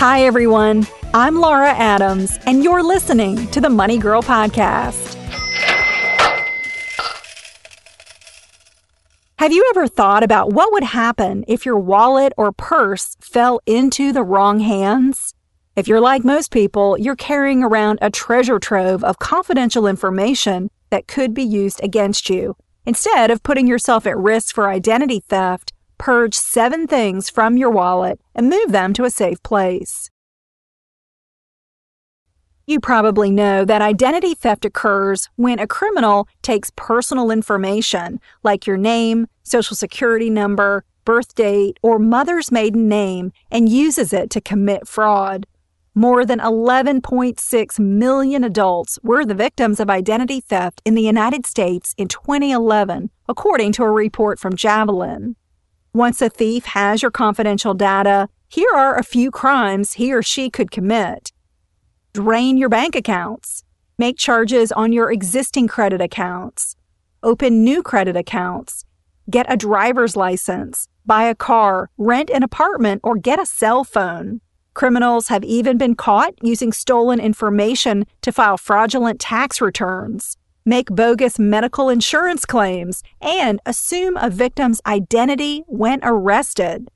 Hi, everyone. I'm Laura Adams, and you're listening to the Money Girl Podcast. Have you ever thought about what would happen if your wallet or purse fell into the wrong hands? If you're like most people, you're carrying around a treasure trove of confidential information that could be used against you. Instead of putting yourself at risk for identity theft, purge seven things from your wallet and move them to a safe place. You probably know that identity theft occurs when a criminal takes personal information like your name, social security number, birth date, or mother's maiden name and uses it to commit fraud. More than 11.6 million adults were the victims of identity theft in the United States in 2011, according to a report from Javelin. Once a thief has your confidential data, here are a few crimes he or she could commit. Drain your bank accounts. Make charges on your existing credit accounts. Open new credit accounts. Get a driver's license. Buy a car. Rent an apartment or get a cell phone. Criminals have even been caught using stolen information to file fraudulent tax returns make bogus medical insurance claims, and assume a victim's identity when arrested.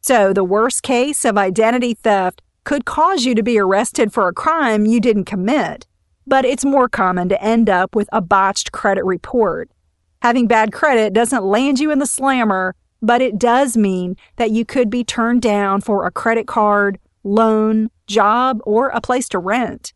So, the worst case of identity theft could cause you to be arrested for a crime you didn't commit, but it's more common to end up with a botched credit report. Having bad credit doesn't land you in the slammer, but it does mean that you could be turned down for a credit card, loan, job, or a place to rent.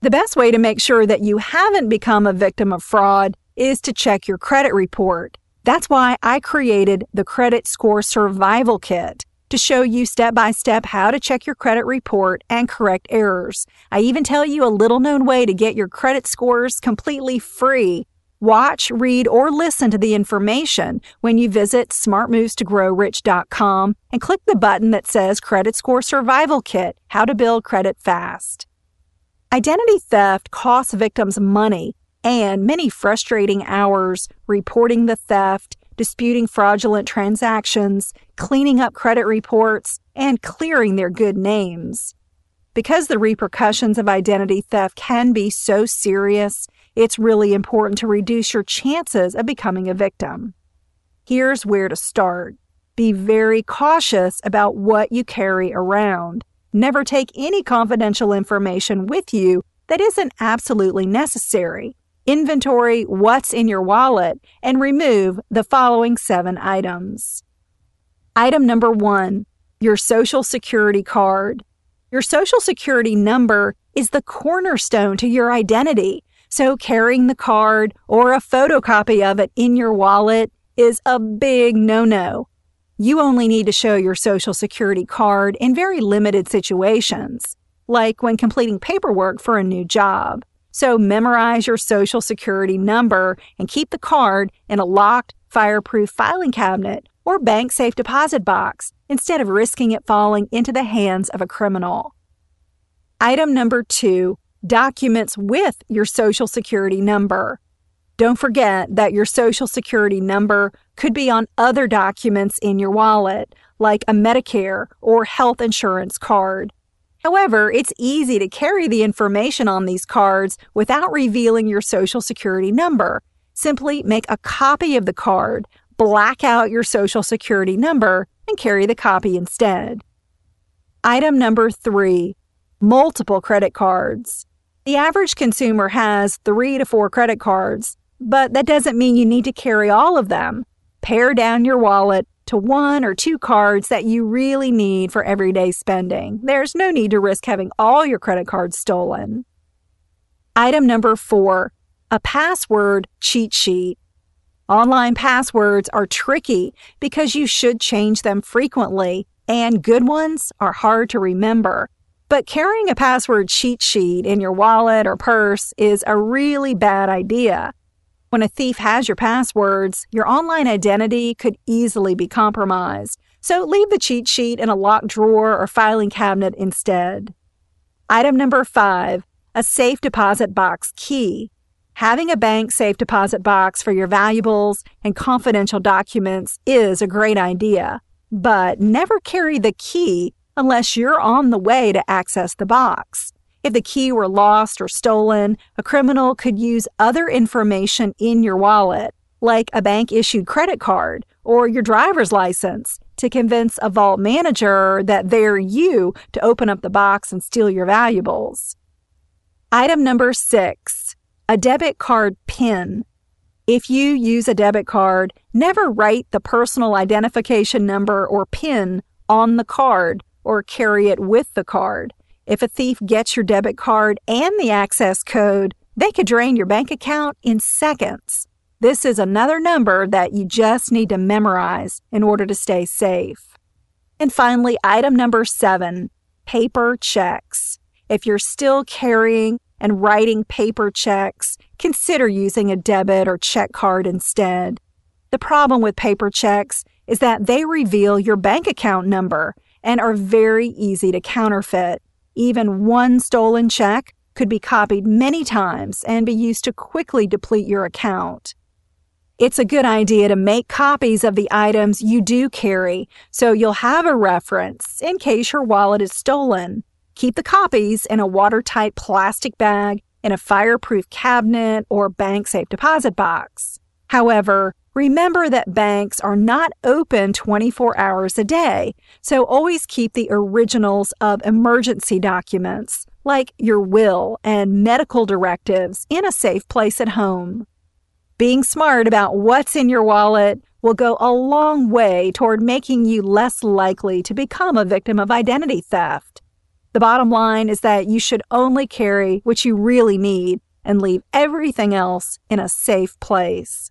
The best way to make sure that you haven't become a victim of fraud is to check your credit report. That's why I created the Credit Score Survival Kit to show you step by step how to check your credit report and correct errors. I even tell you a little known way to get your credit scores completely free. Watch, read, or listen to the information when you visit smartmovestogrowrich.com and click the button that says Credit Score Survival Kit How to Build Credit Fast. Identity theft costs victims money and many frustrating hours reporting the theft, disputing fraudulent transactions, cleaning up credit reports, and clearing their good names. Because the repercussions of identity theft can be so serious, it's really important to reduce your chances of becoming a victim. Here's where to start. Be very cautious about what you carry around. Never take any confidential information with you that isn't absolutely necessary. Inventory what's in your wallet and remove the following seven items. Item number one your Social Security card. Your Social Security number is the cornerstone to your identity, so carrying the card or a photocopy of it in your wallet is a big no no. You only need to show your Social Security card in very limited situations, like when completing paperwork for a new job. So memorize your Social Security number and keep the card in a locked, fireproof filing cabinet or bank safe deposit box instead of risking it falling into the hands of a criminal. Item number two documents with your Social Security number. Don't forget that your Social Security number could be on other documents in your wallet, like a Medicare or health insurance card. However, it's easy to carry the information on these cards without revealing your Social Security number, Simply make a copy of the card, black out your social security number, and carry the copy instead. Item number three multiple credit cards. The average consumer has three to four credit cards, but that doesn't mean you need to carry all of them. Pare down your wallet to one or two cards that you really need for everyday spending. There's no need to risk having all your credit cards stolen. Item number four a password cheat sheet. Online passwords are tricky because you should change them frequently, and good ones are hard to remember. But carrying a password cheat sheet in your wallet or purse is a really bad idea. When a thief has your passwords, your online identity could easily be compromised, so leave the cheat sheet in a locked drawer or filing cabinet instead. Item number five a safe deposit box key. Having a bank safe deposit box for your valuables and confidential documents is a great idea, but never carry the key unless you're on the way to access the box. If the key were lost or stolen, a criminal could use other information in your wallet, like a bank issued credit card or your driver's license, to convince a vault manager that they're you to open up the box and steal your valuables. Item number six a debit card PIN. If you use a debit card, never write the personal identification number or PIN on the card or carry it with the card. If a thief gets your debit card and the access code, they could drain your bank account in seconds. This is another number that you just need to memorize in order to stay safe. And finally, item number seven paper checks. If you're still carrying and writing paper checks, consider using a debit or check card instead. The problem with paper checks is that they reveal your bank account number and are very easy to counterfeit. Even one stolen check could be copied many times and be used to quickly deplete your account. It's a good idea to make copies of the items you do carry so you'll have a reference in case your wallet is stolen. Keep the copies in a watertight plastic bag in a fireproof cabinet or bank safe deposit box. However, remember that banks are not open 24 hours a day, so always keep the originals of emergency documents, like your will and medical directives, in a safe place at home. Being smart about what's in your wallet will go a long way toward making you less likely to become a victim of identity theft. The bottom line is that you should only carry what you really need and leave everything else in a safe place.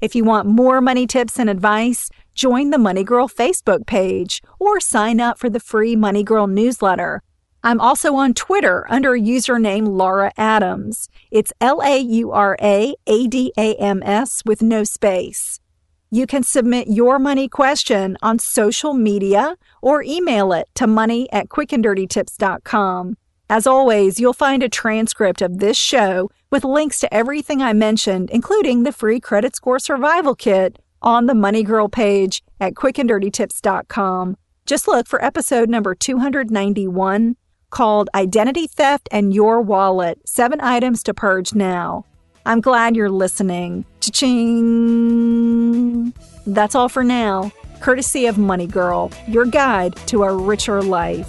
If you want more money tips and advice, join the Money Girl Facebook page or sign up for the free Money Girl newsletter. I'm also on Twitter under username Laura Adams. It's L A U R A A D A M S with no space. You can submit your money question on social media or email it to money at quickanddirtytips.com. As always, you'll find a transcript of this show with links to everything I mentioned, including the free credit score survival kit, on the Money Girl page at quickanddirtytips.com. Just look for episode number 291 called Identity Theft and Your Wallet Seven Items to Purge Now. I'm glad you're listening. Cha-ching! That's all for now, courtesy of Money Girl, your guide to a richer life.